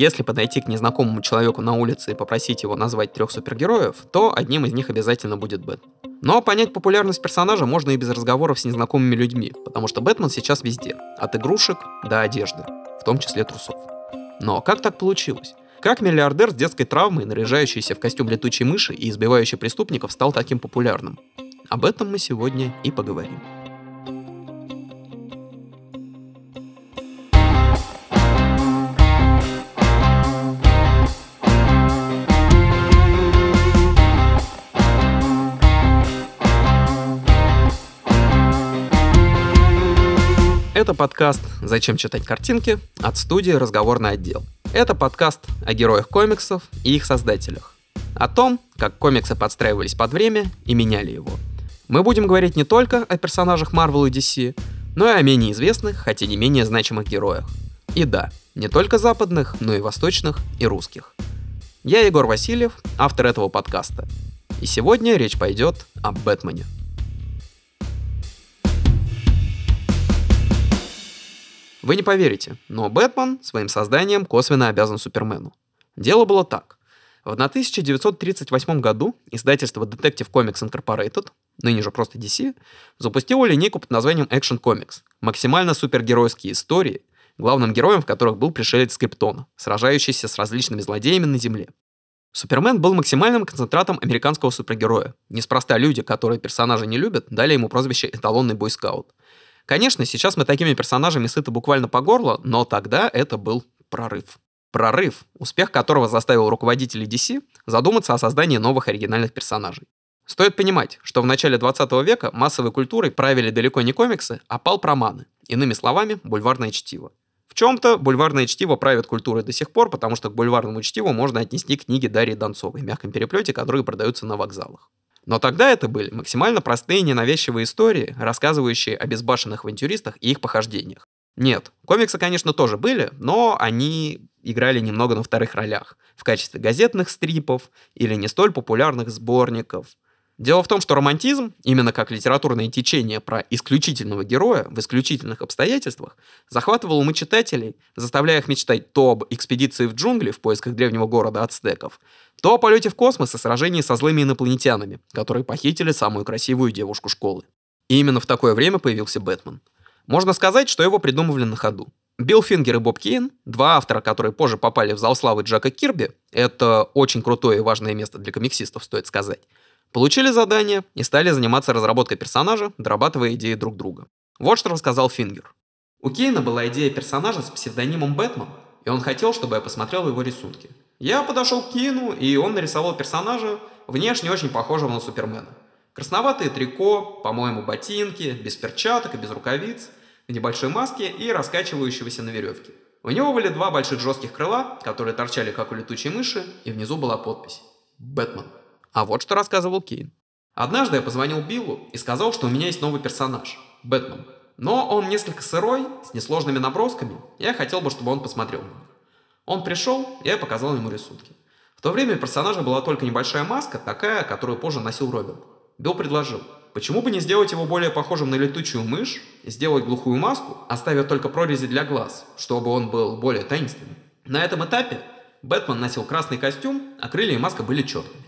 Если подойти к незнакомому человеку на улице и попросить его назвать трех супергероев, то одним из них обязательно будет Бэтмен. Но понять популярность персонажа можно и без разговоров с незнакомыми людьми, потому что Бэтмен сейчас везде, от игрушек до одежды, в том числе трусов. Но как так получилось? Как миллиардер с детской травмой, наряжающийся в костюм летучей мыши и избивающий преступников, стал таким популярным? Об этом мы сегодня и поговорим. Это подкаст «Зачем читать картинки» от студии «Разговорный отдел». Это подкаст о героях комиксов и их создателях. О том, как комиксы подстраивались под время и меняли его. Мы будем говорить не только о персонажах Marvel и DC, но и о менее известных, хотя не менее значимых героях. И да, не только западных, но и восточных и русских. Я Егор Васильев, автор этого подкаста. И сегодня речь пойдет о Бэтмене. Вы не поверите, но Бэтмен своим созданием косвенно обязан Супермену. Дело было так. В 1938 году издательство Detective Comics Incorporated, ныне же просто DC, запустило линейку под названием Action Comics, максимально супергеройские истории, главным героем в которых был пришелец Скриптона, сражающийся с различными злодеями на Земле. Супермен был максимальным концентратом американского супергероя. Неспроста люди, которые персонажа не любят, дали ему прозвище «эталонный бойскаут». Конечно, сейчас мы такими персонажами сыты буквально по горло, но тогда это был прорыв. Прорыв, успех которого заставил руководителей DC задуматься о создании новых оригинальных персонажей. Стоит понимать, что в начале 20 века массовой культурой правили далеко не комиксы, а палп-романы, иными словами, бульварное чтиво. В чем-то бульварное чтиво правит культурой до сих пор, потому что к бульварному чтиву можно отнести книги Дарьи Донцовой в мягком переплете, которые продаются на вокзалах. Но тогда это были максимально простые ненавязчивые истории, рассказывающие о безбашенных авантюристах и их похождениях. Нет, комиксы, конечно, тоже были, но они играли немного на вторых ролях, в качестве газетных стрипов или не столь популярных сборников – Дело в том, что романтизм, именно как литературное течение про исключительного героя в исключительных обстоятельствах, захватывал умы читателей, заставляя их мечтать то об экспедиции в джунгли в поисках древнего города ацтеков, то о полете в космос и сражении со злыми инопланетянами, которые похитили самую красивую девушку школы. И именно в такое время появился Бэтмен. Можно сказать, что его придумывали на ходу. Билл Фингер и Боб Кейн, два автора, которые позже попали в зал славы Джека Кирби, это очень крутое и важное место для комиксистов, стоит сказать, Получили задание и стали заниматься разработкой персонажа, дорабатывая идеи друг друга. Вот что рассказал Фингер. У Кейна была идея персонажа с псевдонимом Бэтмен, и он хотел, чтобы я посмотрел его рисунки. Я подошел к Кейну, и он нарисовал персонажа, внешне очень похожего на Супермена. Красноватые трико, по-моему, ботинки, без перчаток и без рукавиц, в небольшой маске и раскачивающегося на веревке. У него были два больших жестких крыла, которые торчали как у летучей мыши, и внизу была подпись «Бэтмен». А вот что рассказывал Кейн. Однажды я позвонил Биллу и сказал, что у меня есть новый персонаж – Бэтмен. Но он несколько сырой, с несложными набросками, и я хотел бы, чтобы он посмотрел на них. Он пришел, и я показал ему рисунки. В то время у персонажа была только небольшая маска, такая, которую позже носил Робин. Билл предложил, почему бы не сделать его более похожим на летучую мышь, сделать глухую маску, оставив только прорези для глаз, чтобы он был более таинственным. На этом этапе Бэтмен носил красный костюм, а крылья и маска были черными.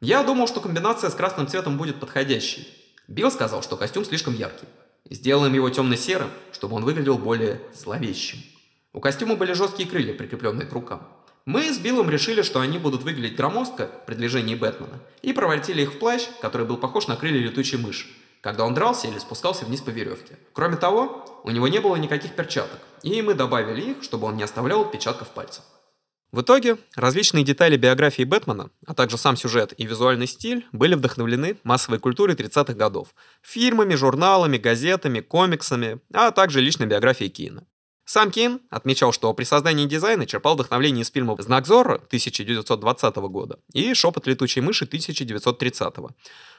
Я думал, что комбинация с красным цветом будет подходящей. Билл сказал, что костюм слишком яркий. Сделаем его темно-серым, чтобы он выглядел более зловещим. У костюма были жесткие крылья, прикрепленные к рукам. Мы с Биллом решили, что они будут выглядеть громоздко при движении Бэтмена, и превратили их в плащ, который был похож на крылья летучей мыши, когда он дрался или спускался вниз по веревке. Кроме того, у него не было никаких перчаток, и мы добавили их, чтобы он не оставлял отпечатков пальцев. В итоге различные детали биографии Бэтмена, а также сам сюжет и визуальный стиль были вдохновлены массовой культурой 30-х годов, фильмами, журналами, газетами, комиксами, а также личной биографией Кейна. Сам Кейн отмечал, что при создании дизайна черпал вдохновение из фильмов «Знак Зорро» 1920 года и «Шепот летучей мыши» 1930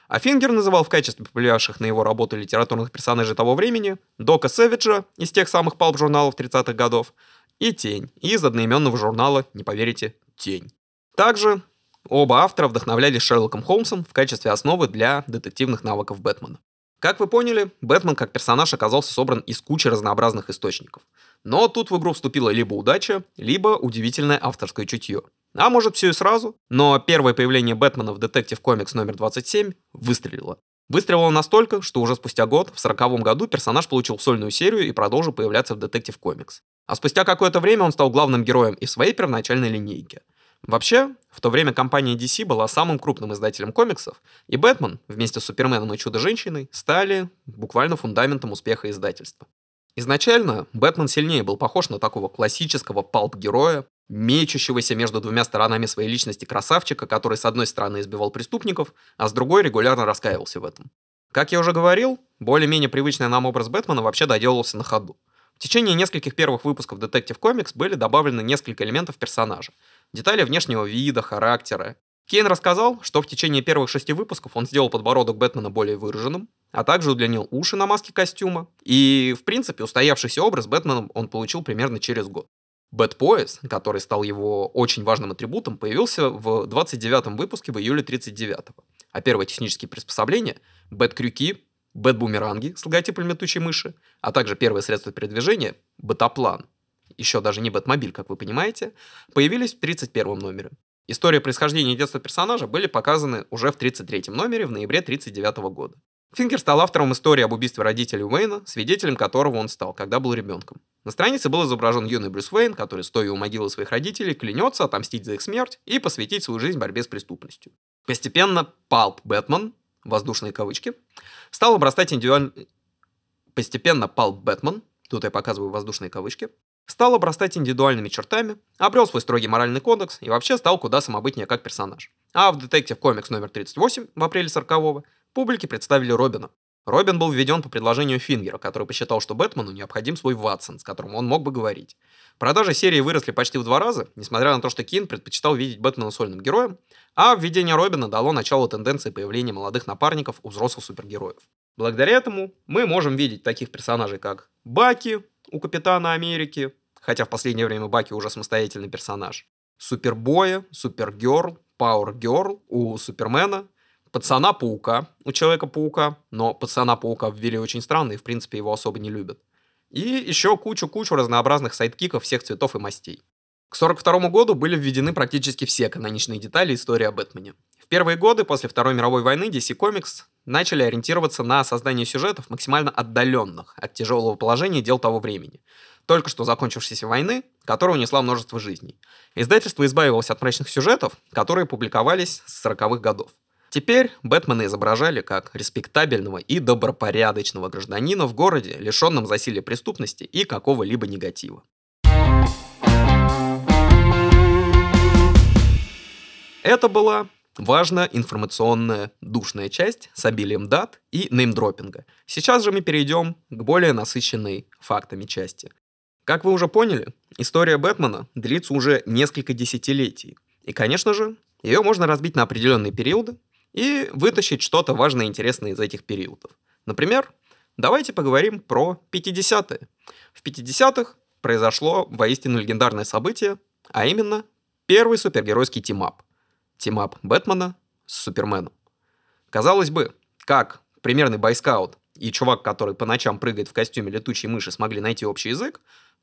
а Фингер называл в качестве повлиявших на его работу литературных персонажей того времени Дока Сэвиджа из тех самых палп-журналов 30-х годов, и «Тень» из одноименного журнала, не поверите, «Тень». Также оба автора вдохновлялись Шерлоком Холмсом в качестве основы для детективных навыков Бэтмена. Как вы поняли, Бэтмен как персонаж оказался собран из кучи разнообразных источников. Но тут в игру вступила либо удача, либо удивительное авторское чутье. А может все и сразу, но первое появление Бэтмена в Detective Comics номер 27 выстрелило. Выстрелило настолько, что уже спустя год, в 40 году, персонаж получил сольную серию и продолжил появляться в Detective Comics. А спустя какое-то время он стал главным героем и в своей первоначальной линейке. Вообще, в то время компания DC была самым крупным издателем комиксов, и Бэтмен вместе с Суперменом и Чудо-женщиной стали буквально фундаментом успеха издательства. Изначально Бэтмен сильнее был похож на такого классического палп-героя, мечущегося между двумя сторонами своей личности красавчика, который с одной стороны избивал преступников, а с другой регулярно раскаивался в этом. Как я уже говорил, более-менее привычный нам образ Бэтмена вообще доделался на ходу. В течение нескольких первых выпусков Detective Comics были добавлены несколько элементов персонажа. Детали внешнего вида, характера. Кейн рассказал, что в течение первых шести выпусков он сделал подбородок Бэтмена более выраженным, а также удлинил уши на маске костюма. И, в принципе, устоявшийся образ Бэтмена он получил примерно через год. Бэтпояс, который стал его очень важным атрибутом, появился в 29-м выпуске в июле 39-го. А первое технические приспособления — бэт-крюки, бэт-бумеранги с логотипом летучей мыши, а также первое средство передвижения — бэтоплан, еще даже не Бэтмобиль, как вы понимаете, появились в 31 номере. История происхождения и детства персонажа были показаны уже в 33 номере в ноябре 39 года. Фингер стал автором истории об убийстве родителей Уэйна, свидетелем которого он стал, когда был ребенком. На странице был изображен юный Брюс Уэйн, который, стоя у могилы своих родителей, клянется отомстить за их смерть и посвятить свою жизнь борьбе с преступностью. Постепенно Палп Бэтмен, воздушные кавычки, стал обрастать индивидуально... Постепенно Палп Бэтмен, тут я показываю воздушные кавычки, стал обрастать индивидуальными чертами, обрел свой строгий моральный кодекс и вообще стал куда самобытнее как персонаж. А в Detective Comics номер 38 в апреле 40-го публике представили Робина. Робин был введен по предложению Фингера, который посчитал, что Бэтмену необходим свой Ватсон, с которым он мог бы говорить. Продажи серии выросли почти в два раза, несмотря на то, что Кин предпочитал видеть Бэтмена сольным героем, а введение Робина дало начало тенденции появления молодых напарников у взрослых супергероев. Благодаря этому мы можем видеть таких персонажей, как Баки у Капитана Америки, хотя в последнее время Баки уже самостоятельный персонаж, Супербоя, Супергерл, Пауэргерл у Супермена, Пацана-паука у Человека-паука, но Пацана-паука ввели очень странно и, в принципе, его особо не любят. И еще кучу-кучу разнообразных сайдкиков всех цветов и мастей. К 1942 году были введены практически все каноничные детали истории о Бэтмене. В первые годы после Второй мировой войны DC Comics начали ориентироваться на создание сюжетов максимально отдаленных от тяжелого положения дел того времени только что закончившейся войны, которая унесла множество жизней. Издательство избавилось от мрачных сюжетов, которые публиковались с 40-х годов. Теперь Бэтмена изображали как респектабельного и добропорядочного гражданина в городе, лишенном засилия преступности и какого-либо негатива. Это была важная информационная душная часть с обилием дат и неймдропинга. Сейчас же мы перейдем к более насыщенной фактами части. Как вы уже поняли, история Бэтмена длится уже несколько десятилетий. И, конечно же, ее можно разбить на определенные периоды и вытащить что-то важное и интересное из этих периодов. Например, давайте поговорим про 50-е. В 50-х произошло воистину легендарное событие, а именно первый супергеройский team-up. Team-up Бэтмена с Суперменом. Казалось бы, как примерный boy scout и чувак, который по ночам прыгает в костюме летучей мыши, смогли найти общий язык,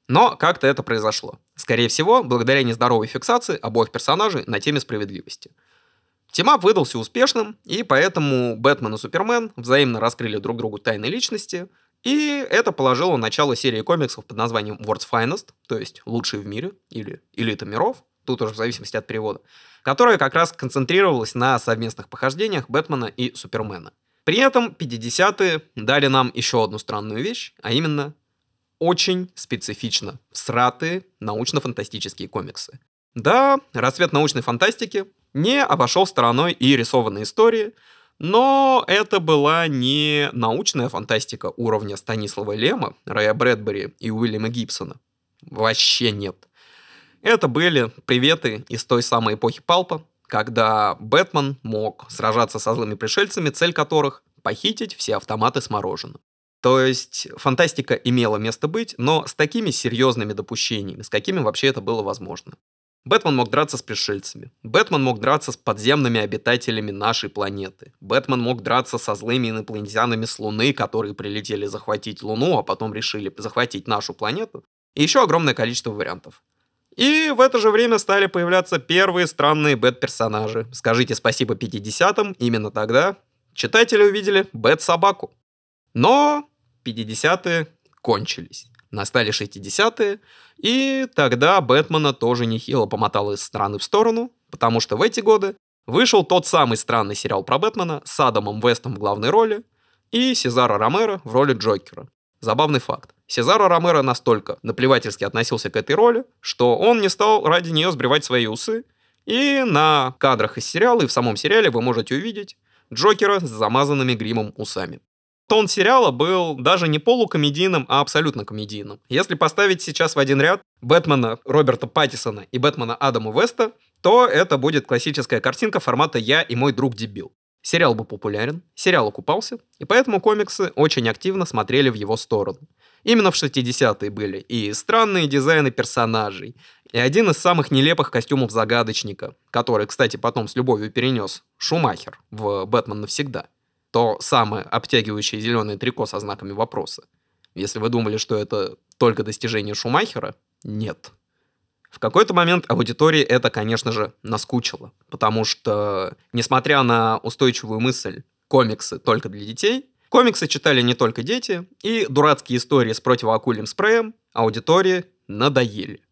но как-то это произошло. Скорее всего, благодаря нездоровой фиксации обоих персонажей на теме справедливости. Team-up выдался успешным, и поэтому Бэтмен и Супермен взаимно раскрыли друг другу тайны личности, и это положило начало серии комиксов под названием World's Finest, то есть «Лучшие в мире» или «Элита миров», тут уже в зависимости от перевода, которая как раз концентрировалась на совместных похождениях Бэтмена и Супермена. При этом 50-е дали нам еще одну странную вещь, а именно очень специфично всратые научно-фантастические комиксы. Да, расцвет научной фантастики не обошел стороной и рисованные истории, но это была не научная фантастика уровня Станислава Лема, Рая Брэдбери и Уильяма Гибсона. Вообще нет. Это были приветы из той самой эпохи Палпа, когда Бэтмен мог сражаться со злыми пришельцами, цель которых — похитить все автоматы с мороженым. То есть фантастика имела место быть, но с такими серьезными допущениями, с какими вообще это было возможно. Бэтмен мог драться с пришельцами. Бэтмен мог драться с подземными обитателями нашей планеты. Бэтмен мог драться со злыми инопланетянами с Луны, которые прилетели захватить Луну, а потом решили захватить нашу планету. и еще огромное количество вариантов. И в это же время стали появляться первые странные бэт-персонажи. Скажите спасибо 50-м, именно тогда читатели увидели бэт-собаку. Но 50-е кончились. Настали 60-е, и тогда Бэтмена тоже нехило помотал из стороны в сторону, потому что в эти годы вышел тот самый странный сериал про Бэтмена с Адамом Вестом в главной роли и Сезаро Ромеро в роли Джокера. Забавный факт. Сезаро Ромеро настолько наплевательски относился к этой роли, что он не стал ради нее сбривать свои усы, и на кадрах из сериала и в самом сериале вы можете увидеть Джокера с замазанными гримом усами. Тон сериала был даже не полукомедийным, а абсолютно комедийным. Если поставить сейчас в один ряд Бэтмена Роберта Паттисона и Бэтмена Адама Веста, то это будет классическая картинка формата «Я и мой друг дебил». Сериал был популярен, сериал окупался, и поэтому комиксы очень активно смотрели в его сторону. Именно в 60-е были и странные дизайны персонажей, и один из самых нелепых костюмов загадочника, который, кстати, потом с любовью перенес Шумахер в «Бэтмен навсегда». То самое обтягивающее зеленое трико со знаками вопроса. Если вы думали, что это только достижение Шумахера, нет. В какой-то момент аудитории это, конечно же, наскучило, потому что, несмотря на устойчивую мысль комиксы только для детей, комиксы читали не только дети, и дурацкие истории с противоакульным спреем аудитории надоели.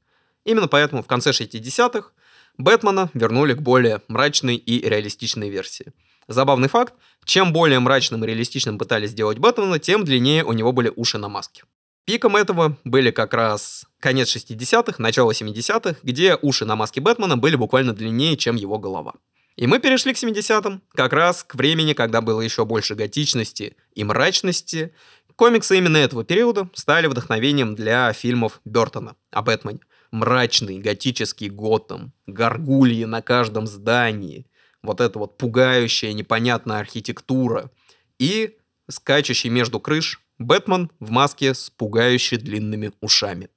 Именно поэтому в конце 60-х Бэтмена вернули к более мрачной и реалистичной версии. Забавный факт, чем более мрачным и реалистичным пытались сделать Бэтмена, тем длиннее у него были уши на маске. Пиком этого были как раз конец 60-х, начало 70-х, где уши на маске Бэтмена были буквально длиннее, чем его голова. И мы перешли к 70-м, как раз к времени, когда было еще больше готичности и мрачности. Комиксы именно этого периода стали вдохновением для фильмов Бертона о Бэтмене. Мрачный готический Готэм, горгульи на каждом здании, вот эта вот пугающая непонятная архитектура и скачущий между крыш Бэтмен в маске с пугающе длинными ушами.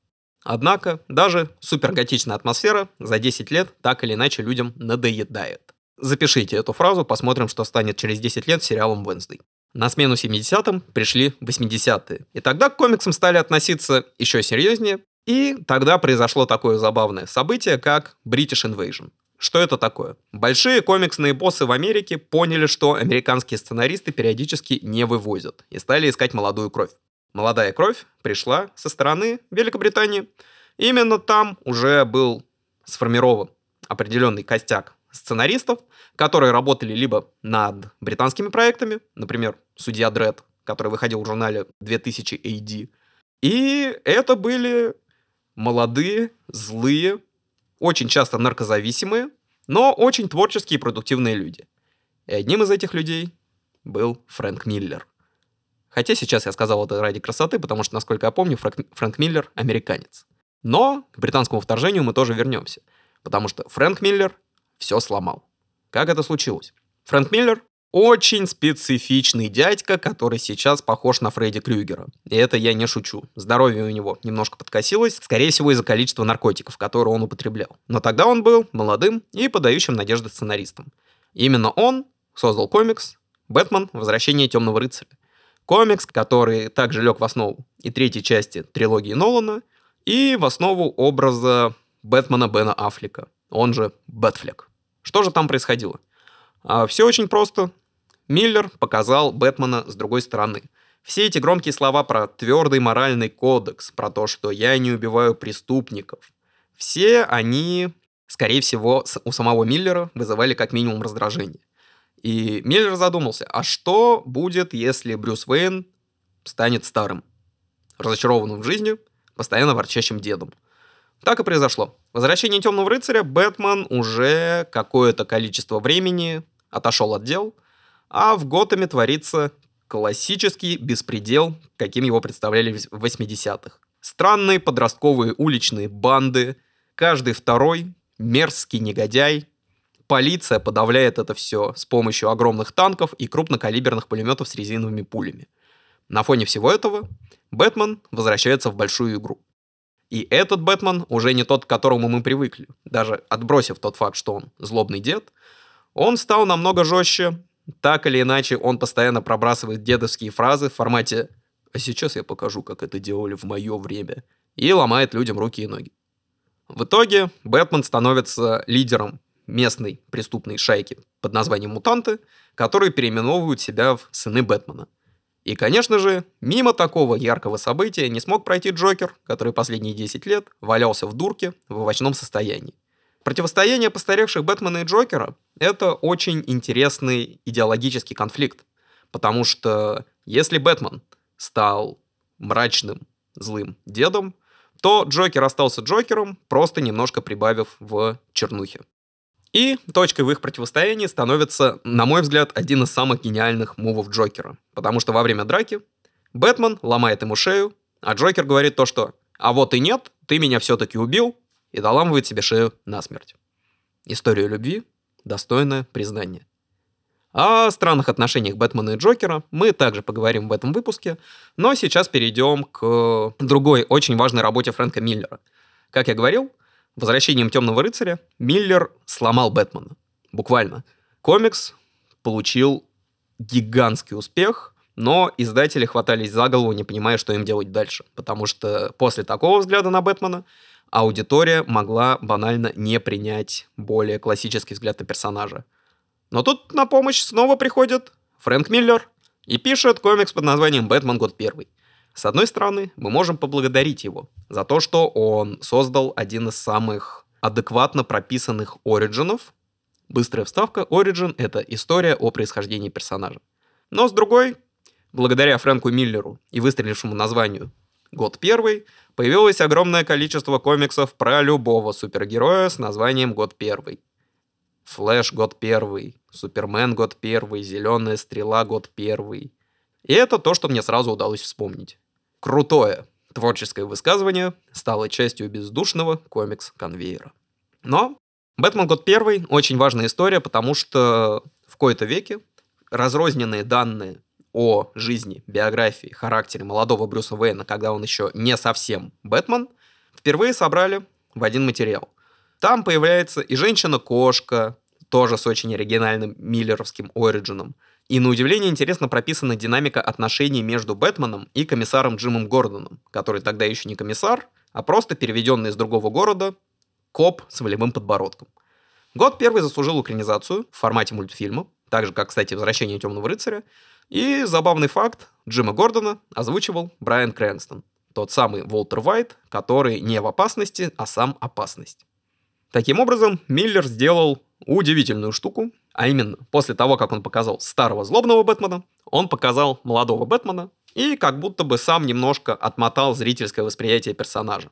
Однако, даже суперготичная атмосфера за 10 лет так или иначе людям надоедает. Запишите эту фразу, посмотрим, что станет через 10 лет сериалом Wednesday. На смену 70-м пришли 80-е. И тогда к комиксам стали относиться еще серьезнее. И тогда произошло такое забавное событие, как British Invasion. Что это такое? Большие комиксные боссы в Америке поняли, что американские сценаристы периодически не вывозят, и стали искать молодую кровь. Молодая кровь пришла со стороны Великобритании. Именно там уже был сформирован определенный костяк сценаристов, которые работали либо над британскими проектами, например, «Судья Дред», который выходил в журнале 2000 AD, и это были молодые, злые, очень часто наркозависимые, но очень творческие и продуктивные люди. И одним из этих людей был Фрэнк Миллер. Хотя сейчас я сказал это ради красоты, потому что, насколько я помню, Фрэнк, Фрэнк Миллер американец. Но к британскому вторжению мы тоже вернемся, потому что Фрэнк Миллер все сломал. Как это случилось? Фрэнк Миллер очень специфичный дядька, который сейчас похож на Фредди Крюгера. И это я не шучу. Здоровье у него немножко подкосилось, скорее всего из-за количества наркотиков, которые он употреблял. Но тогда он был молодым и подающим надежды сценаристом. Именно он создал комикс «Бэтмен. Возвращение темного рыцаря». Комикс, который также лег в основу и третьей части трилогии Нолана, и в основу образа Бэтмена Бена Аффлека, он же Бэтфлек. Что же там происходило? А, все очень просто. Миллер показал Бэтмена с другой стороны. Все эти громкие слова про твердый моральный кодекс, про то, что я не убиваю преступников, все они, скорее всего, у самого Миллера вызывали как минимум раздражение. И Миллер задумался, а что будет, если Брюс Уэйн станет старым, разочарованным в жизни, постоянно ворчащим дедом? Так и произошло. Возвращение Темного рыцаря Бэтмен уже какое-то количество времени отошел от дел, а в Готэме творится классический беспредел, каким его представляли в 80-х. Странные подростковые уличные банды, каждый второй мерзкий негодяй, полиция подавляет это все с помощью огромных танков и крупнокалиберных пулеметов с резиновыми пулями. На фоне всего этого Бэтмен возвращается в большую игру. И этот Бэтмен уже не тот, к которому мы привыкли. Даже отбросив тот факт, что он злобный дед, он стал намного жестче. Так или иначе, он постоянно пробрасывает дедовские фразы в формате «А сейчас я покажу, как это делали в мое время». и ломает людям руки и ноги. В итоге Бэтмен становится лидером местной преступной шайки под названием «Мутанты», которые переименовывают себя в «Сыны Бэтмена». И, конечно же, мимо такого яркого события не смог пройти Джокер, который последние 10 лет валялся в дурке в овощном состоянии. Противостояние постаревших Бэтмена и Джокера — это очень интересный идеологический конфликт, потому что если Бэтмен стал мрачным, злым дедом, то Джокер остался Джокером, просто немножко прибавив в чернухе. И точкой в их противостоянии становится, на мой взгляд, один из самых гениальных мувов Джокера. Потому что во время драки Бэтмен ломает ему шею, а Джокер говорит то, что «А вот и нет, ты меня все-таки убил», и доламывает себе шею насмерть. История любви – достойное признание. О странных отношениях Бэтмена и Джокера мы также поговорим в этом выпуске, но сейчас перейдем к другой очень важной работе Фрэнка Миллера. Как я говорил, возвращением Темного рыцаря Миллер сломал Бэтмена. Буквально. Комикс получил гигантский успех, но издатели хватались за голову, не понимая, что им делать дальше. Потому что после такого взгляда на Бэтмена аудитория могла банально не принять более классический взгляд на персонажа. Но тут на помощь снова приходит Фрэнк Миллер и пишет комикс под названием «Бэтмен. Год первый». С одной стороны, мы можем поблагодарить его за то, что он создал один из самых адекватно прописанных оригинов. Быстрая вставка. Origin — это история о происхождении персонажа. Но с другой, благодаря Фрэнку Миллеру и выстрелившему названию «Год первый», появилось огромное количество комиксов про любого супергероя с названием «Год первый». Флэш год первый, Супермен год первый, Зеленая стрела год первый. И это то, что мне сразу удалось вспомнить. Крутое творческое высказывание стало частью бездушного комикс-конвейера. Но Бэтмен год первый очень важная история, потому что в кои-то веке разрозненные данные о жизни, биографии, характере молодого Брюса Уэйна, когда он еще не совсем Бэтмен, впервые собрали в один материал. Там появляется и женщина-кошка, тоже с очень оригинальным миллеровским оригином. И на удивление интересно прописана динамика отношений между Бэтменом и комиссаром Джимом Гордоном, который тогда еще не комиссар, а просто переведенный из другого города коп с волевым подбородком. Год первый заслужил украинизацию в формате мультфильма, так же, как, кстати, «Возвращение темного рыцаря». И забавный факт, Джима Гордона озвучивал Брайан Крэнстон, тот самый Волтер Уайт, который не в опасности, а сам опасность. Таким образом, Миллер сделал удивительную штуку, а именно, после того, как он показал старого злобного Бэтмена, он показал молодого Бэтмена и как будто бы сам немножко отмотал зрительское восприятие персонажа.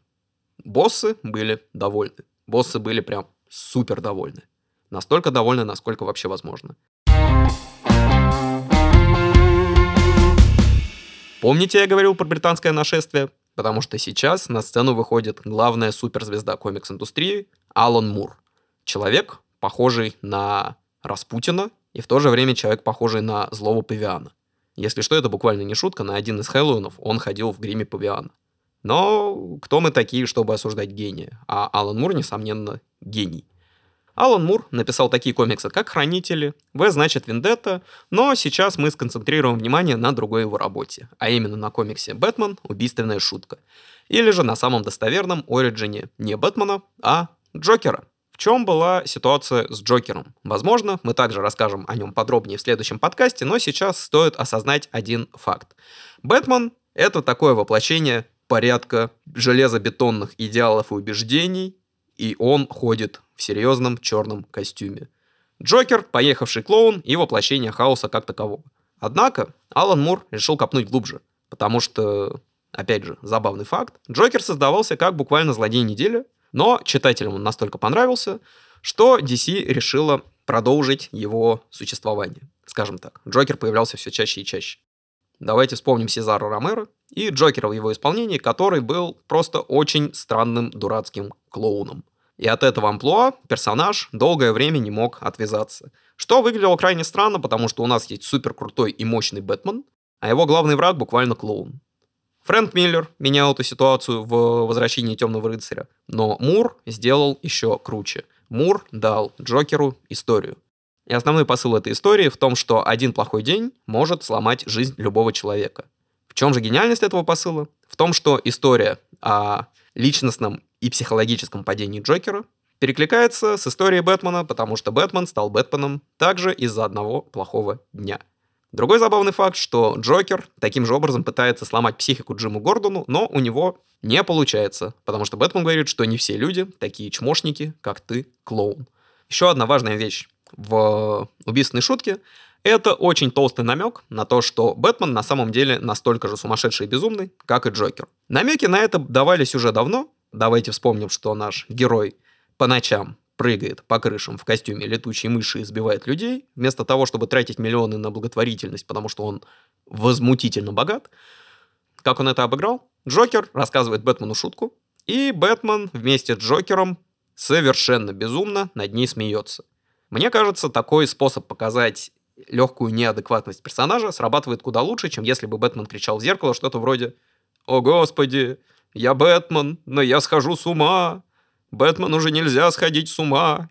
Боссы были довольны. Боссы были прям супер довольны. Настолько довольны, насколько вообще возможно. Помните, я говорил про британское нашествие? Потому что сейчас на сцену выходит главная суперзвезда комикс-индустрии Алан Мур. Человек, похожий на Распутина, и в то же время человек, похожий на злого павиана. Если что, это буквально не шутка, на один из Хэллоуинов он ходил в гриме павиана. Но кто мы такие, чтобы осуждать гения? А Алан Мур, несомненно, гений. Алан Мур написал такие комиксы, как «Хранители», «В значит Вендетта», но сейчас мы сконцентрируем внимание на другой его работе, а именно на комиксе «Бэтмен. Убийственная шутка». Или же на самом достоверном оригине не Бэтмена, а Джокера. В чем была ситуация с Джокером? Возможно, мы также расскажем о нем подробнее в следующем подкасте, но сейчас стоит осознать один факт. Бэтмен — это такое воплощение порядка железобетонных идеалов и убеждений, и он ходит в серьезном черном костюме. Джокер — поехавший клоун и воплощение хаоса как такового. Однако Алан Мур решил копнуть глубже, потому что, опять же, забавный факт, Джокер создавался как буквально злодей недели, но читателям он настолько понравился, что DC решила продолжить его существование. Скажем так, Джокер появлялся все чаще и чаще. Давайте вспомним Сезара Ромеро и Джокера в его исполнении, который был просто очень странным дурацким клоуном. И от этого амплуа персонаж долгое время не мог отвязаться. Что выглядело крайне странно, потому что у нас есть супер крутой и мощный Бэтмен, а его главный враг буквально клоун. Фрэнк Миллер менял эту ситуацию в «Возвращении темного рыцаря», но Мур сделал еще круче. Мур дал Джокеру историю. И основной посыл этой истории в том, что один плохой день может сломать жизнь любого человека. В чем же гениальность этого посыла? В том, что история о личностном и психологическом падении Джокера перекликается с историей Бэтмена, потому что Бэтмен стал Бэтменом также из-за одного плохого дня. Другой забавный факт, что Джокер таким же образом пытается сломать психику Джиму Гордону, но у него не получается, потому что Бэтмен говорит, что не все люди такие чмошники, как ты, клоун. Еще одна важная вещь в убийственной шутке это очень толстый намек на то, что Бэтмен на самом деле настолько же сумасшедший и безумный, как и Джокер. Намеки на это давались уже давно. Давайте вспомним, что наш герой по ночам прыгает по крышам в костюме летучей мыши и избивает людей, вместо того, чтобы тратить миллионы на благотворительность, потому что он возмутительно богат. Как он это обыграл? Джокер рассказывает Бэтмену шутку, и Бэтмен вместе с Джокером совершенно безумно над ней смеется. Мне кажется, такой способ показать легкую неадекватность персонажа срабатывает куда лучше, чем если бы Бэтмен кричал в зеркало что-то вроде «О, Господи, я Бэтмен, но я схожу с ума! Бэтмен уже нельзя сходить с ума!»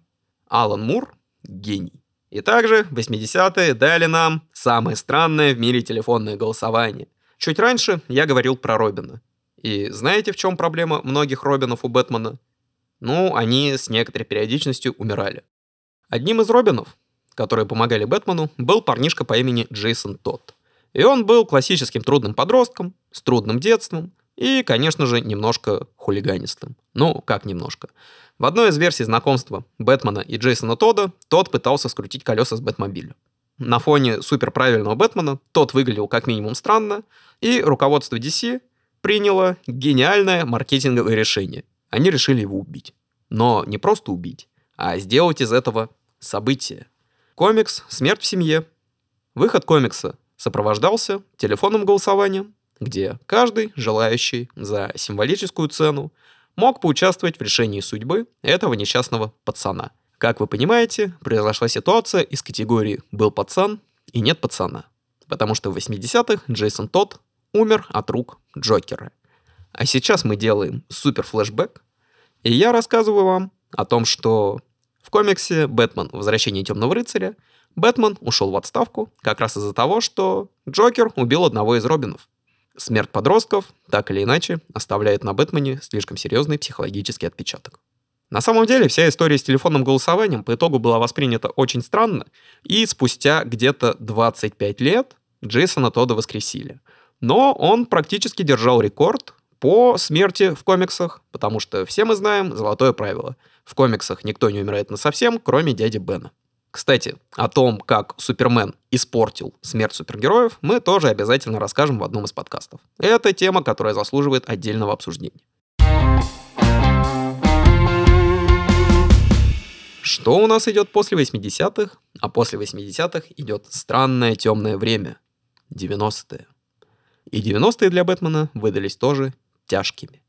Алан Мур — гений. И также 80-е дали нам самое странное в мире телефонное голосование. Чуть раньше я говорил про Робина. И знаете, в чем проблема многих Робинов у Бэтмена? Ну, они с некоторой периодичностью умирали. Одним из Робинов которые помогали Бэтмену, был парнишка по имени Джейсон Тодд. И он был классическим трудным подростком, с трудным детством и, конечно же, немножко хулиганистым. Ну, как немножко. В одной из версий знакомства Бэтмена и Джейсона Тодда тот пытался скрутить колеса с Бэтмобиля. На фоне суперправильного Бэтмена тот выглядел как минимум странно, и руководство DC приняло гениальное маркетинговое решение. Они решили его убить. Но не просто убить, а сделать из этого событие. Комикс «Смерть в семье». Выход комикса сопровождался телефонным голосованием, где каждый, желающий за символическую цену, мог поучаствовать в решении судьбы этого несчастного пацана. Как вы понимаете, произошла ситуация из категории «был пацан» и «нет пацана», потому что в 80-х Джейсон Тодд умер от рук Джокера. А сейчас мы делаем супер флешбэк, и я рассказываю вам о том, что в комиксе «Бэтмен. Возвращение темного рыцаря» Бэтмен ушел в отставку как раз из-за того, что Джокер убил одного из Робинов. Смерть подростков, так или иначе, оставляет на Бэтмене слишком серьезный психологический отпечаток. На самом деле, вся история с телефонным голосованием по итогу была воспринята очень странно, и спустя где-то 25 лет Джейсона Тода воскресили. Но он практически держал рекорд по смерти в комиксах, потому что все мы знаем золотое правило. В комиксах никто не умирает на совсем, кроме дяди Бена. Кстати, о том, как Супермен испортил смерть супергероев, мы тоже обязательно расскажем в одном из подкастов. Это тема, которая заслуживает отдельного обсуждения. Что у нас идет после 80-х? А после 80-х идет странное темное время. 90-е. И 90-е для Бэтмена выдались тоже тяжкими.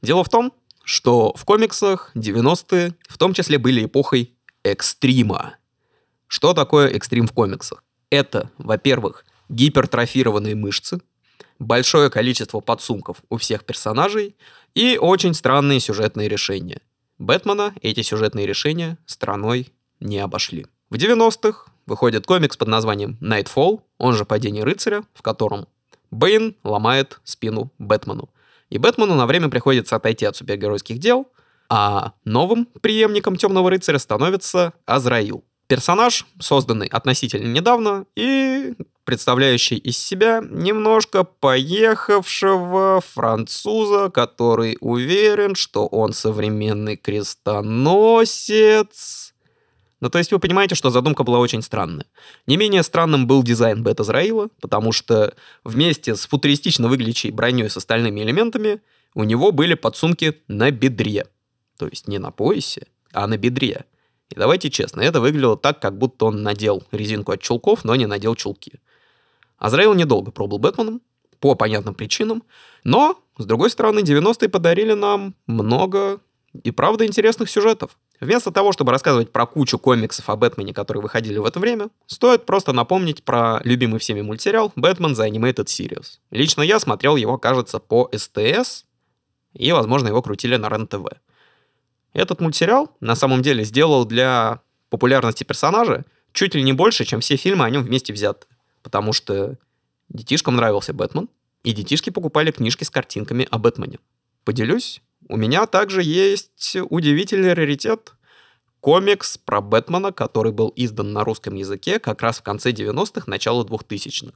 Дело в том, что в комиксах 90-е в том числе были эпохой экстрима. Что такое экстрим в комиксах? Это, во-первых, гипертрофированные мышцы, большое количество подсумков у всех персонажей и очень странные сюжетные решения. Бэтмена эти сюжетные решения страной не обошли. В 90-х выходит комикс под названием Nightfall, он же «Падение рыцаря», в котором Бэйн ломает спину Бэтмену. И Бэтмену на время приходится отойти от супергеройских дел, а новым преемником Темного рыцаря становится Азраил. Персонаж, созданный относительно недавно и представляющий из себя немножко поехавшего француза, который уверен, что он современный крестоносец, ну, то есть вы понимаете, что задумка была очень странная. Не менее странным был дизайн Бета Зраила, потому что вместе с футуристично выглядящей броней с остальными элементами у него были подсумки на бедре. То есть не на поясе, а на бедре. И давайте честно, это выглядело так, как будто он надел резинку от чулков, но не надел чулки. Азраил недолго пробыл Бэтменом, по понятным причинам, но, с другой стороны, 90-е подарили нам много и правда интересных сюжетов. Вместо того, чтобы рассказывать про кучу комиксов о Бэтмене, которые выходили в это время, стоит просто напомнить про любимый всеми мультсериал «Бэтмен за Animated Series». Лично я смотрел его, кажется, по СТС, и, возможно, его крутили на РЕН-ТВ. Этот мультсериал, на самом деле, сделал для популярности персонажа чуть ли не больше, чем все фильмы о нем вместе взяты. Потому что детишкам нравился Бэтмен, И детишки покупали книжки с картинками о Бэтмене. Поделюсь, у меня также есть удивительный раритет. Комикс про Бэтмена, который был издан на русском языке как раз в конце 90-х, начало 2000-х.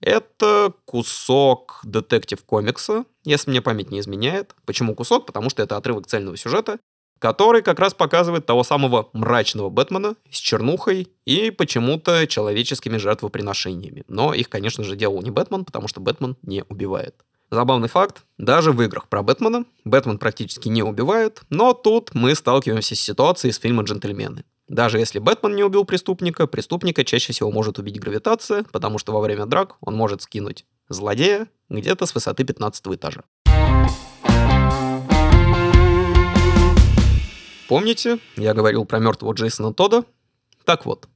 Это кусок детектив-комикса, если мне память не изменяет. Почему кусок? Потому что это отрывок цельного сюжета, который как раз показывает того самого мрачного Бэтмена с чернухой и почему-то человеческими жертвоприношениями. Но их, конечно же, делал не Бэтмен, потому что Бэтмен не убивает. Забавный факт, даже в играх про Бэтмена Бэтмен практически не убивает, но тут мы сталкиваемся с ситуацией из фильма «Джентльмены». Даже если Бэтмен не убил преступника, преступника чаще всего может убить гравитация, потому что во время драк он может скинуть злодея где-то с высоты 15 этажа. Помните, я говорил про мертвого Джейсона Тода? Так вот,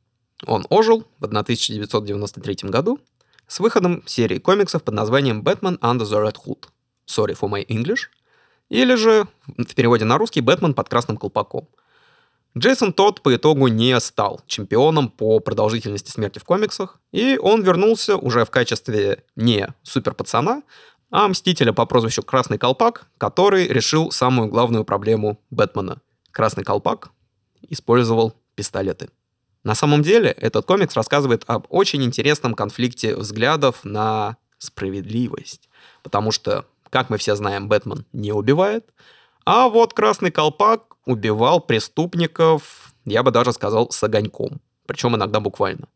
он ожил в 1993 году с выходом серии комиксов под названием «Batman Under the Red Hood». Sorry for my English. Или же, в переводе на русский, «Бэтмен под красным колпаком». Джейсон Тодд по итогу не стал чемпионом по продолжительности смерти в комиксах, и он вернулся уже в качестве не супер-пацана, а мстителя по прозвищу Красный Колпак, который решил самую главную проблему Бэтмена. Красный Колпак использовал пистолеты. На самом деле, этот комикс рассказывает об очень интересном конфликте взглядов на справедливость. Потому что, как мы все знаем, Бэтмен не убивает, а вот Красный Колпак убивал преступников, я бы даже сказал, с огоньком. Причем иногда буквально.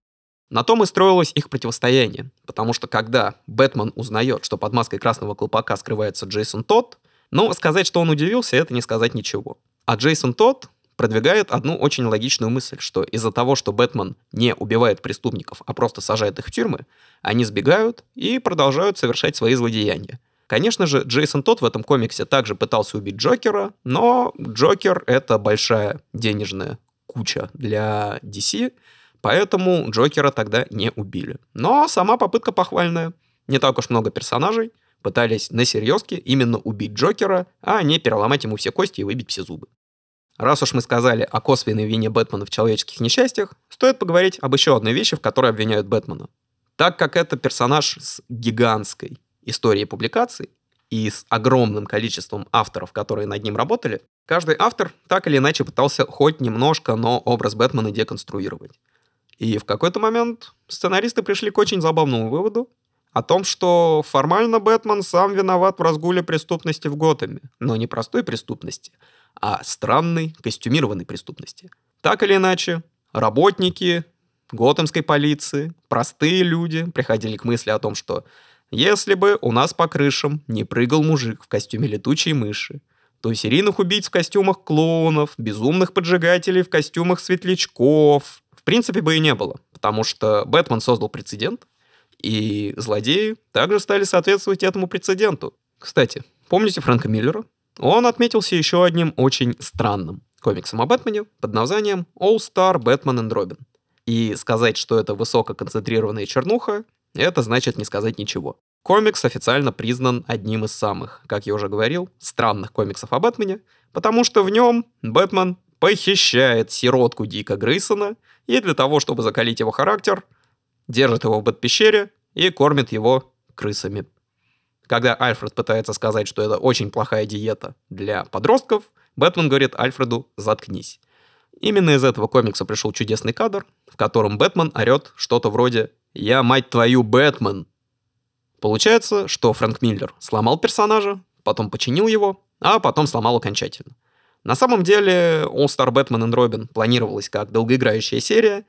На том и строилось их противостояние, потому что когда Бэтмен узнает, что под маской Красного Колпака скрывается Джейсон Тодд, ну, сказать, что он удивился, это не сказать ничего. А Джейсон Тодд продвигает одну очень логичную мысль, что из-за того, что Бэтмен не убивает преступников, а просто сажает их в тюрьмы, они сбегают и продолжают совершать свои злодеяния. Конечно же, Джейсон Тот в этом комиксе также пытался убить Джокера, но Джокер — это большая денежная куча для DC, поэтому Джокера тогда не убили. Но сама попытка похвальная. Не так уж много персонажей пытались на серьезке именно убить Джокера, а не переломать ему все кости и выбить все зубы. Раз уж мы сказали о косвенной вине Бэтмена в человеческих несчастьях, стоит поговорить об еще одной вещи, в которой обвиняют Бэтмена. Так как это персонаж с гигантской истории публикаций и с огромным количеством авторов, которые над ним работали, каждый автор так или иначе пытался хоть немножко, но образ Бэтмена деконструировать. И в какой-то момент сценаристы пришли к очень забавному выводу о том, что формально Бэтмен сам виноват в разгуле преступности в Готэме, но не простой преступности, а странной костюмированной преступности. Так или иначе, работники готэмской полиции, простые люди приходили к мысли о том, что если бы у нас по крышам не прыгал мужик в костюме летучей мыши, то серийных убийц в костюмах клоунов, безумных поджигателей в костюмах светлячков, в принципе бы и не было, потому что Бэтмен создал прецедент, и злодеи также стали соответствовать этому прецеденту. Кстати, помните Фрэнка Миллера? Он отметился еще одним очень странным комиксом о Бэтмене под названием All Star Batman and Robin. И сказать, что это высококонцентрированная чернуха, это значит не сказать ничего. Комикс официально признан одним из самых, как я уже говорил, странных комиксов о Бэтмене, потому что в нем Бэтмен похищает сиротку Дика Грейсона и для того, чтобы закалить его характер, держит его в Бэт-пещере и кормит его крысами. Когда Альфред пытается сказать, что это очень плохая диета для подростков, Бэтмен говорит Альфреду «заткнись». Именно из этого комикса пришел чудесный кадр, в котором Бэтмен орет что-то вроде «Я, мать твою, Бэтмен!». Получается, что Фрэнк Миллер сломал персонажа, потом починил его, а потом сломал окончательно. На самом деле All Star Batman and Robin планировалась как долгоиграющая серия,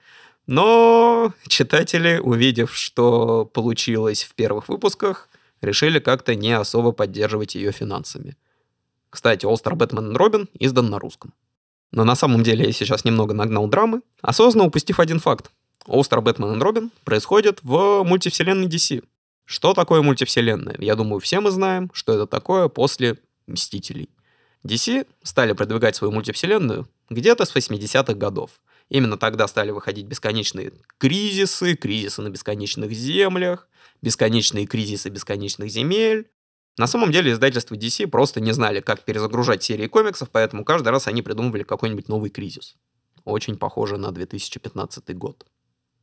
но читатели, увидев, что получилось в первых выпусках, решили как-то не особо поддерживать ее финансами. Кстати, Star Batman and Robin издан на русском. Но на самом деле я сейчас немного нагнал драмы, осознанно упустив один факт. All-Star Batman и Робин происходит в мультивселенной DC. Что такое мультивселенная? Я думаю, все мы знаем, что это такое после Мстителей. DC стали продвигать свою мультивселенную где-то с 80-х годов. Именно тогда стали выходить бесконечные кризисы, кризисы на бесконечных землях, бесконечные кризисы бесконечных земель. На самом деле издательства DC просто не знали, как перезагружать серии комиксов, поэтому каждый раз они придумывали какой-нибудь новый кризис. Очень похоже на 2015 год.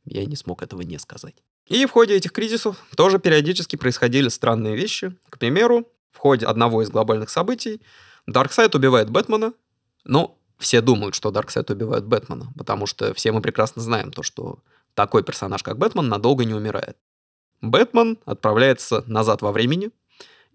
Я не смог этого не сказать. И в ходе этих кризисов тоже периодически происходили странные вещи. К примеру, в ходе одного из глобальных событий Дарксайд убивает Бэтмена. Ну, все думают, что Дарксайд убивает Бэтмена, потому что все мы прекрасно знаем то, что такой персонаж, как Бэтмен, надолго не умирает. Бэтмен отправляется назад во времени,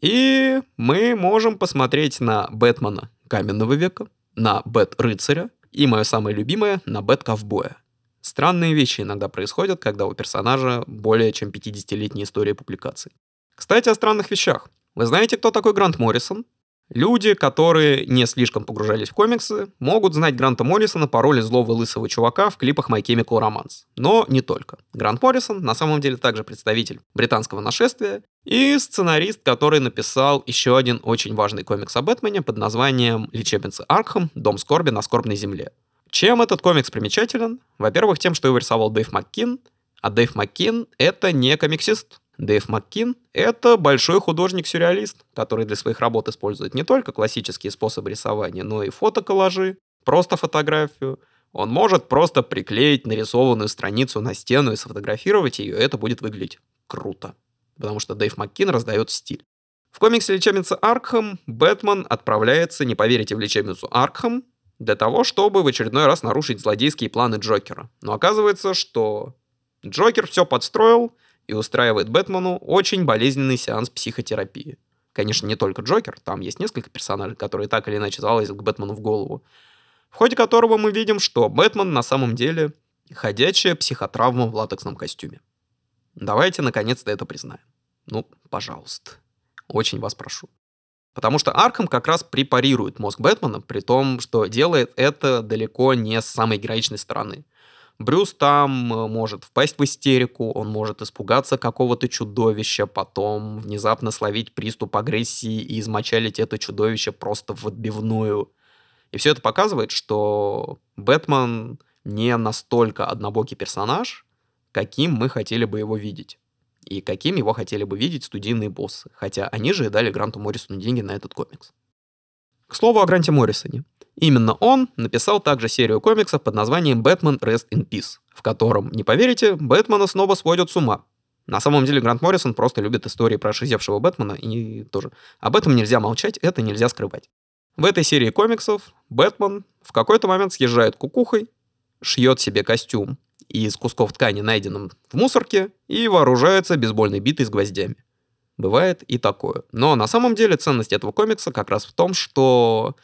и мы можем посмотреть на Бэтмена каменного века, на Бэт-рыцаря и, мое самое любимое, на Бэт-ковбоя. Странные вещи иногда происходят, когда у персонажа более чем 50-летняя история публикаций. Кстати, о странных вещах. Вы знаете, кто такой Грант Моррисон? Люди, которые не слишком погружались в комиксы, могут знать Гранта Моррисона по роли злого лысого чувака в клипах My Chemical Romance. Но не только. Грант Моррисон на самом деле также представитель британского нашествия и сценарист, который написал еще один очень важный комикс о Бэтмене под названием «Лечебница Аркхам. Дом скорби на скорбной земле». Чем этот комикс примечателен? Во-первых, тем, что его рисовал Дэйв Маккин, а Дэйв Маккин — это не комиксист, Дэйв Маккин — это большой художник-сюрреалист, который для своих работ использует не только классические способы рисования, но и фотоколлажи, просто фотографию. Он может просто приклеить нарисованную страницу на стену и сфотографировать ее, и это будет выглядеть круто. Потому что Дэйв Маккин раздает стиль. В комиксе «Лечебница Аркхам» Бэтмен отправляется, не поверите, в лечебницу Аркхам для того, чтобы в очередной раз нарушить злодейские планы Джокера. Но оказывается, что Джокер все подстроил — и устраивает Бэтмену очень болезненный сеанс психотерапии. Конечно, не только Джокер, там есть несколько персонажей, которые так или иначе залазят к Бэтмену в голову, в ходе которого мы видим, что Бэтмен на самом деле ходячая психотравма в латексном костюме. Давайте наконец-то это признаем. Ну, пожалуйста. Очень вас прошу. Потому что Арком как раз препарирует мозг Бэтмена, при том, что делает это далеко не с самой героичной стороны. Брюс там э, может впасть в истерику, он может испугаться какого-то чудовища, потом внезапно словить приступ агрессии и измочалить это чудовище просто в отбивную. И все это показывает, что Бэтмен не настолько однобокий персонаж, каким мы хотели бы его видеть. И каким его хотели бы видеть студийные боссы. Хотя они же и дали Гранту Моррисону деньги на этот комикс. К слову о Гранте Моррисоне. Именно он написал также серию комиксов под названием «Бэтмен Rest in Peace», в котором, не поверите, Бэтмена снова сводят с ума. На самом деле Грант Моррисон просто любит истории про шизевшего Бэтмена, и тоже об этом нельзя молчать, это нельзя скрывать. В этой серии комиксов Бэтмен в какой-то момент съезжает кукухой, шьет себе костюм из кусков ткани, найденным в мусорке, и вооружается бейсбольной битой с гвоздями. Бывает и такое. Но на самом деле ценность этого комикса как раз в том, что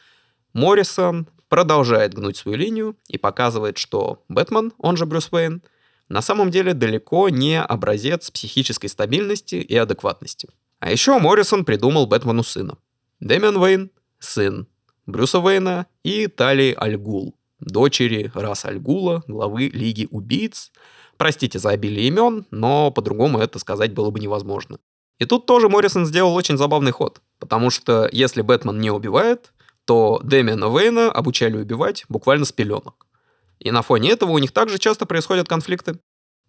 Моррисон продолжает гнуть свою линию и показывает, что Бэтмен, он же Брюс Уэйн, на самом деле далеко не образец психической стабильности и адекватности. А еще Моррисон придумал Бэтмену сына. Дэмиан Уэйн — сын Брюса Уэйна и Тали Альгул, дочери Раса Альгула, главы Лиги Убийц. Простите за обилие имен, но по-другому это сказать было бы невозможно. И тут тоже Моррисон сделал очень забавный ход, потому что если Бэтмен не убивает, то Дэмиана Вейна обучали убивать буквально с пеленок. И на фоне этого у них также часто происходят конфликты.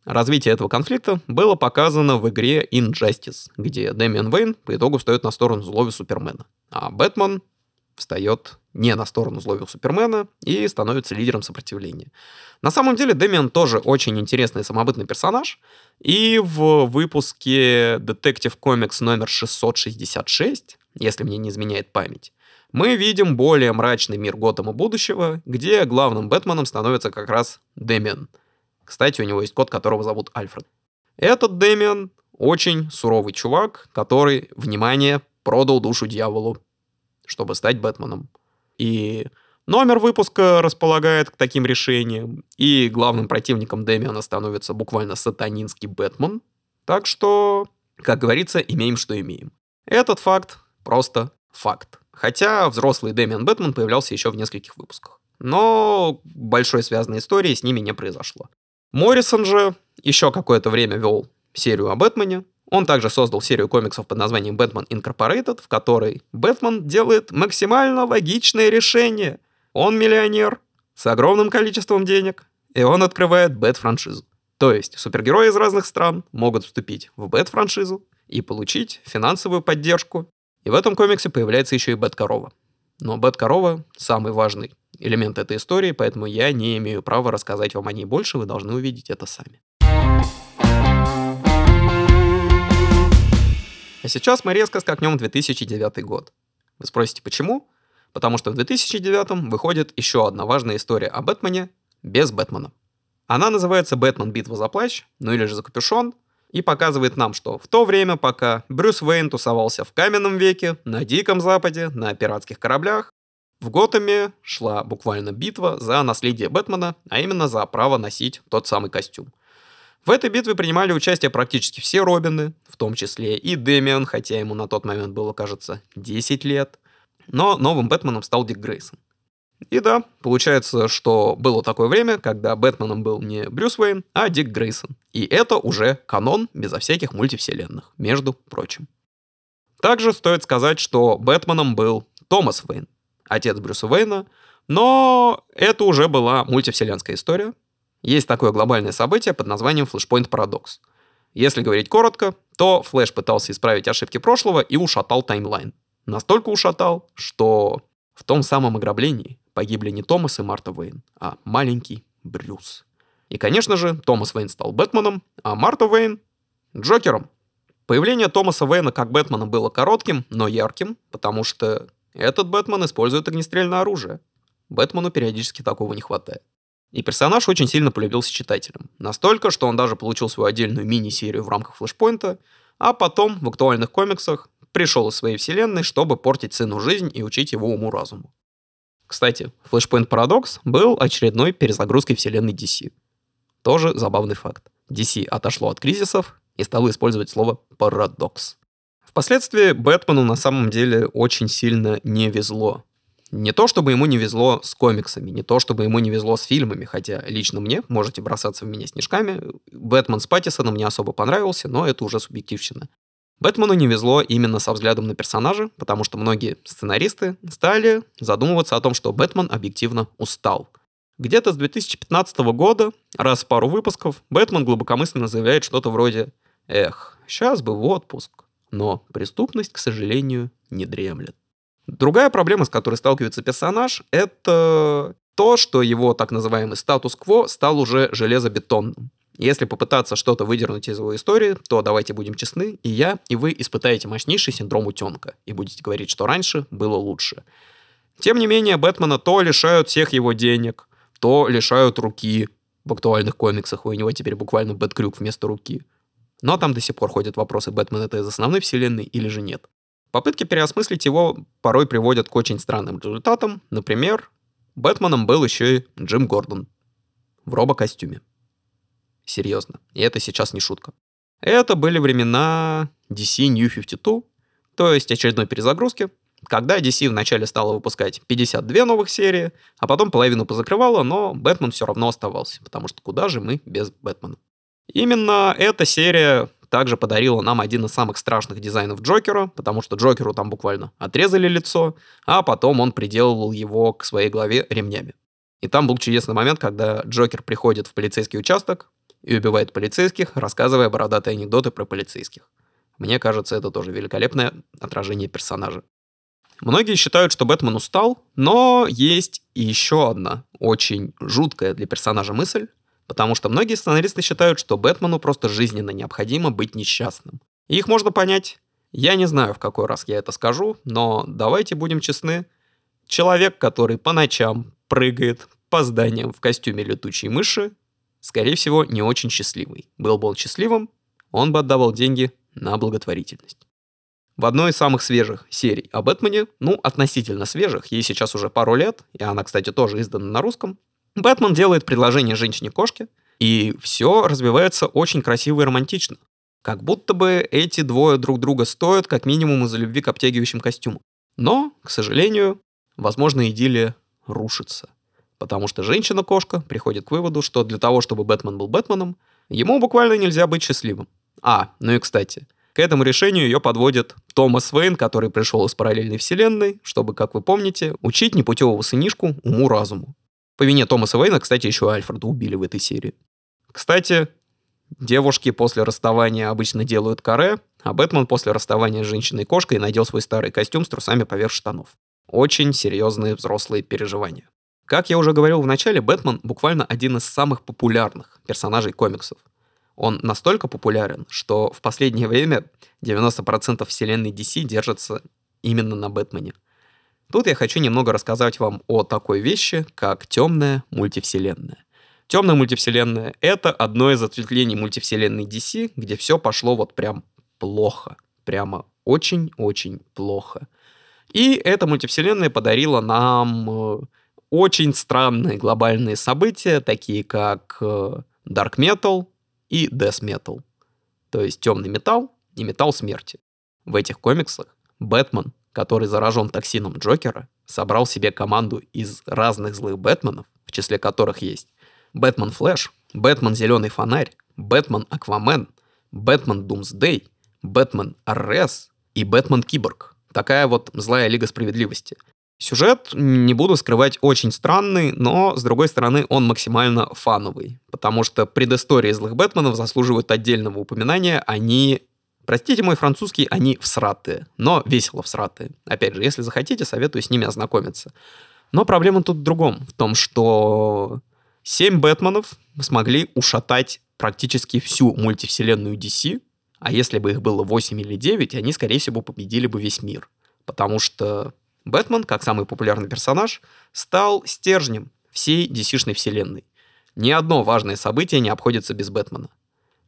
Развитие этого конфликта было показано в игре Injustice, где Дэмиан Вейн по итогу встает на сторону злого Супермена, а Бэтмен встает не на сторону злого Супермена и становится лидером сопротивления. На самом деле Дэмиан тоже очень интересный самобытный персонаж, и в выпуске Detective Comics номер 666, если мне не изменяет память, мы видим более мрачный мир Готэма будущего, где главным Бэтменом становится как раз Дэмиан. Кстати, у него есть кот, которого зовут Альфред. Этот Дэмиан очень суровый чувак, который, внимание, продал душу дьяволу, чтобы стать Бэтменом. И номер выпуска располагает к таким решениям, и главным противником Дэмиана становится буквально сатанинский Бэтмен. Так что, как говорится, имеем, что имеем. Этот факт просто факт. Хотя взрослый Дэмиан Бэтмен появлялся еще в нескольких выпусках. Но большой связанной истории с ними не произошло. Моррисон же еще какое-то время вел серию о Бэтмене. Он также создал серию комиксов под названием Batman Incorporated, в которой Бэтмен делает максимально логичное решение. Он миллионер с огромным количеством денег, и он открывает Бэт-франшизу. То есть супергерои из разных стран могут вступить в Бэт-франшизу и получить финансовую поддержку и в этом комиксе появляется еще и Бэт-корова. Но Бэт-корова — самый важный элемент этой истории, поэтому я не имею права рассказать вам о ней больше, вы должны увидеть это сами. А сейчас мы резко скакнем в 2009 год. Вы спросите, почему? Потому что в 2009 выходит еще одна важная история о Бэтмене без Бэтмена. Она называется «Бэтмен. Битва за плащ», ну или же «За капюшон», и показывает нам, что в то время, пока Брюс Уэйн тусовался в каменном веке, на Диком Западе, на пиратских кораблях, в Готэме шла буквально битва за наследие Бэтмена, а именно за право носить тот самый костюм. В этой битве принимали участие практически все Робины, в том числе и Дэмиан, хотя ему на тот момент было, кажется, 10 лет. Но новым Бэтменом стал Дик Грейсон. И да, получается, что было такое время, когда Бэтменом был не Брюс Уэйн, а Дик Грейсон. И это уже канон безо всяких мультивселенных, между прочим. Также стоит сказать, что Бэтменом был Томас Уэйн, отец Брюса Уэйна, но это уже была мультивселенская история. Есть такое глобальное событие под названием Flashpoint Paradox. Если говорить коротко, то Флэш пытался исправить ошибки прошлого и ушатал таймлайн. Настолько ушатал, что в том самом ограблении погибли не Томас и Марта Уэйн, а маленький Брюс. И, конечно же, Томас Уэйн стал Бэтменом, а Марта Уэйн — Джокером. Появление Томаса Уэйна как Бэтмена было коротким, но ярким, потому что этот Бэтмен использует огнестрельное оружие. Бэтмену периодически такого не хватает. И персонаж очень сильно полюбился читателям. Настолько, что он даже получил свою отдельную мини-серию в рамках флешпоинта, а потом в актуальных комиксах пришел из своей вселенной, чтобы портить сыну жизнь и учить его уму-разуму. Кстати, Flashpoint Paradox был очередной перезагрузкой вселенной DC. Тоже забавный факт. DC отошло от кризисов и стало использовать слово «парадокс». Впоследствии Бэтмену на самом деле очень сильно не везло. Не то, чтобы ему не везло с комиксами, не то, чтобы ему не везло с фильмами, хотя лично мне, можете бросаться в меня снежками, Бэтмен с Паттисоном мне особо понравился, но это уже субъективщина. Бэтмену не везло именно со взглядом на персонажа, потому что многие сценаристы стали задумываться о том, что Бэтмен объективно устал. Где-то с 2015 года, раз в пару выпусков, Бэтмен глубокомысленно заявляет что-то вроде «Эх, сейчас бы в отпуск». Но преступность, к сожалению, не дремлет. Другая проблема, с которой сталкивается персонаж, это то, что его так называемый статус-кво стал уже железобетонным. Если попытаться что-то выдернуть из его истории, то давайте будем честны, и я, и вы испытаете мощнейший синдром утенка, и будете говорить, что раньше было лучше. Тем не менее, Бэтмена то лишают всех его денег, то лишают руки. В актуальных комиксах у него теперь буквально Бэткрюк вместо руки. Но там до сих пор ходят вопросы, Бэтмен это из основной вселенной или же нет. Попытки переосмыслить его порой приводят к очень странным результатам. Например, Бэтменом был еще и Джим Гордон в робокостюме. Серьезно. И это сейчас не шутка. Это были времена DC New 52, то есть очередной перезагрузки, когда DC вначале стала выпускать 52 новых серии, а потом половину позакрывала, но Бэтмен все равно оставался, потому что куда же мы без Бэтмена? Именно эта серия также подарила нам один из самых страшных дизайнов Джокера, потому что Джокеру там буквально отрезали лицо, а потом он приделывал его к своей голове ремнями. И там был чудесный момент, когда Джокер приходит в полицейский участок, и убивает полицейских, рассказывая бородатые анекдоты про полицейских. Мне кажется, это тоже великолепное отражение персонажа. Многие считают, что Бэтмен устал, но есть еще одна очень жуткая для персонажа мысль, потому что многие сценаристы считают, что Бэтмену просто жизненно необходимо быть несчастным. И их можно понять. Я не знаю, в какой раз я это скажу, но давайте будем честны. Человек, который по ночам прыгает по зданиям в костюме летучей мыши, скорее всего, не очень счастливый. Был бы он счастливым, он бы отдавал деньги на благотворительность. В одной из самых свежих серий о Бэтмене, ну, относительно свежих, ей сейчас уже пару лет, и она, кстати, тоже издана на русском, Бэтмен делает предложение женщине-кошке, и все развивается очень красиво и романтично. Как будто бы эти двое друг друга стоят как минимум из-за любви к обтягивающим костюмам. Но, к сожалению, возможно, идиллия рушится потому что женщина-кошка приходит к выводу, что для того, чтобы Бэтмен был Бэтменом, ему буквально нельзя быть счастливым. А, ну и кстати, к этому решению ее подводит Томас Вейн, который пришел из параллельной вселенной, чтобы, как вы помните, учить непутевого сынишку уму-разуму. По вине Томаса Вейна, кстати, еще Альфреда убили в этой серии. Кстати, девушки после расставания обычно делают каре, а Бэтмен после расставания с женщиной-кошкой надел свой старый костюм с трусами поверх штанов. Очень серьезные взрослые переживания. Как я уже говорил в начале, Бэтмен буквально один из самых популярных персонажей комиксов. Он настолько популярен, что в последнее время 90% вселенной DC держится именно на Бэтмене. Тут я хочу немного рассказать вам о такой вещи, как темная мультивселенная. Темная мультивселенная — это одно из ответвлений мультивселенной DC, где все пошло вот прям плохо. Прямо очень-очень плохо. И эта мультивселенная подарила нам э, очень странные глобальные события, такие как э, Dark Metal и Death Metal. То есть темный металл и металл смерти. В этих комиксах Бэтмен который заражен токсином Джокера, собрал себе команду из разных злых Бэтменов, в числе которых есть Бэтмен Флэш, Бэтмен Зеленый Фонарь, Бэтмен Аквамен, Бэтмен Думсдей, Бэтмен Аррес и Бэтмен Киборг. Такая вот злая Лига Справедливости. Сюжет, не буду скрывать, очень странный, но, с другой стороны, он максимально фановый, потому что предыстории злых Бэтменов заслуживают отдельного упоминания, они Простите мой французский, они всратые, но весело всратые. Опять же, если захотите, советую с ними ознакомиться. Но проблема тут в другом, в том, что семь Бэтменов смогли ушатать практически всю мультивселенную DC, а если бы их было 8 или 9, они, скорее всего, победили бы весь мир. Потому что Бэтмен, как самый популярный персонаж, стал стержнем всей DC-шной вселенной. Ни одно важное событие не обходится без Бэтмена.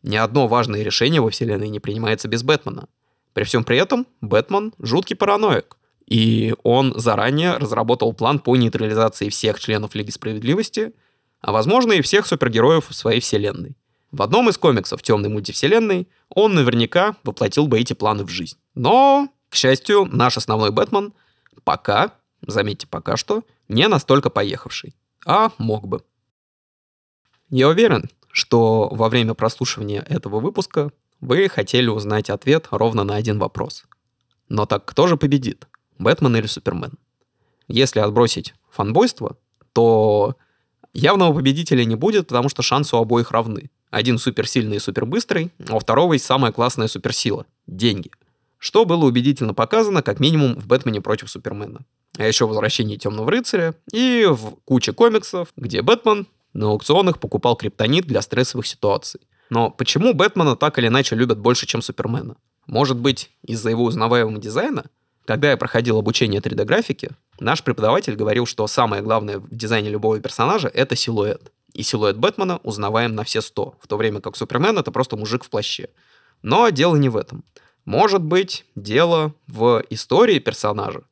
Ни одно важное решение во вселенной не принимается без Бэтмена. При всем при этом Бэтмен жуткий параноик. И он заранее разработал план по нейтрализации всех членов Лиги Справедливости, а возможно и всех супергероев в своей вселенной. В одном из комиксов темной мультивселенной он наверняка воплотил бы эти планы в жизнь. Но, к счастью, наш основной Бэтмен пока, заметьте, пока что, не настолько поехавший. А мог бы. Я уверен, что во время прослушивания этого выпуска вы хотели узнать ответ ровно на один вопрос. Но так кто же победит? Бэтмен или Супермен? Если отбросить фанбойство, то явного победителя не будет, потому что шансы у обоих равны. Один суперсильный и супербыстрый, а у второго есть самая классная суперсила — деньги. Что было убедительно показано, как минимум, в «Бэтмене против Супермена». А еще «Возвращение Темного рыцаря» и в куче комиксов, где Бэтмен на аукционах покупал криптонит для стрессовых ситуаций. Но почему Бэтмена так или иначе любят больше, чем Супермена? Может быть, из-за его узнаваемого дизайна? Когда я проходил обучение 3D-графике, наш преподаватель говорил, что самое главное в дизайне любого персонажа — это силуэт. И силуэт Бэтмена узнаваем на все 100, в то время как Супермен — это просто мужик в плаще. Но дело не в этом. Может быть, дело в истории персонажа,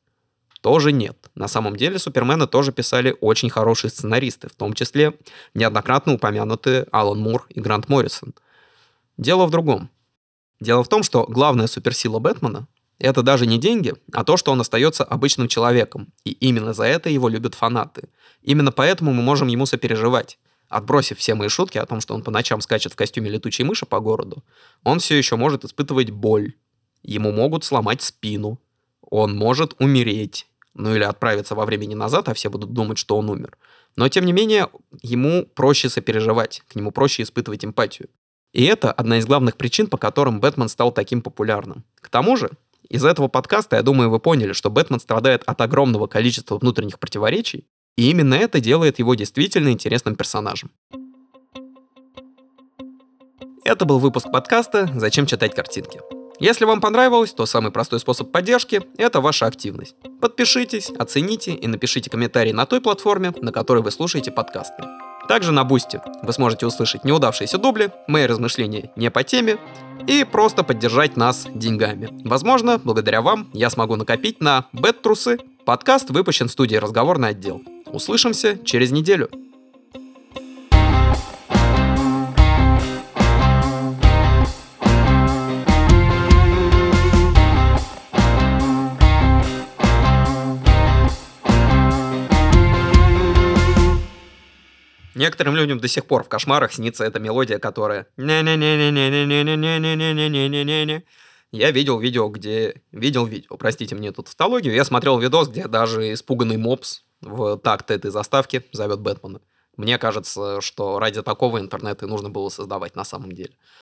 тоже нет. На самом деле Супермена тоже писали очень хорошие сценаристы, в том числе неоднократно упомянутые Алан Мур и Грант Моррисон. Дело в другом. Дело в том, что главная суперсила Бэтмена — это даже не деньги, а то, что он остается обычным человеком, и именно за это его любят фанаты. Именно поэтому мы можем ему сопереживать. Отбросив все мои шутки о том, что он по ночам скачет в костюме летучей мыши по городу, он все еще может испытывать боль. Ему могут сломать спину. Он может умереть ну или отправиться во времени назад, а все будут думать, что он умер. Но, тем не менее, ему проще сопереживать, к нему проще испытывать эмпатию. И это одна из главных причин, по которым Бэтмен стал таким популярным. К тому же, из этого подкаста, я думаю, вы поняли, что Бэтмен страдает от огромного количества внутренних противоречий, и именно это делает его действительно интересным персонажем. Это был выпуск подкаста «Зачем читать картинки?». Если вам понравилось, то самый простой способ поддержки – это ваша активность. Подпишитесь, оцените и напишите комментарий на той платформе, на которой вы слушаете подкасты. Также на Boosty вы сможете услышать неудавшиеся дубли, мои размышления не по теме и просто поддержать нас деньгами. Возможно, благодаря вам я смогу накопить на Бэт-трусы. Подкаст выпущен в студии «Разговорный отдел». Услышимся через неделю. Некоторым людям до сих пор в кошмарах снится эта мелодия, которая... Я видел видео, где... Видел видео, простите мне тут тавтологию. Я смотрел видос, где даже испуганный мопс в такт этой заставки зовет Бэтмена. Мне кажется, что ради такого интернета и нужно было создавать на самом деле.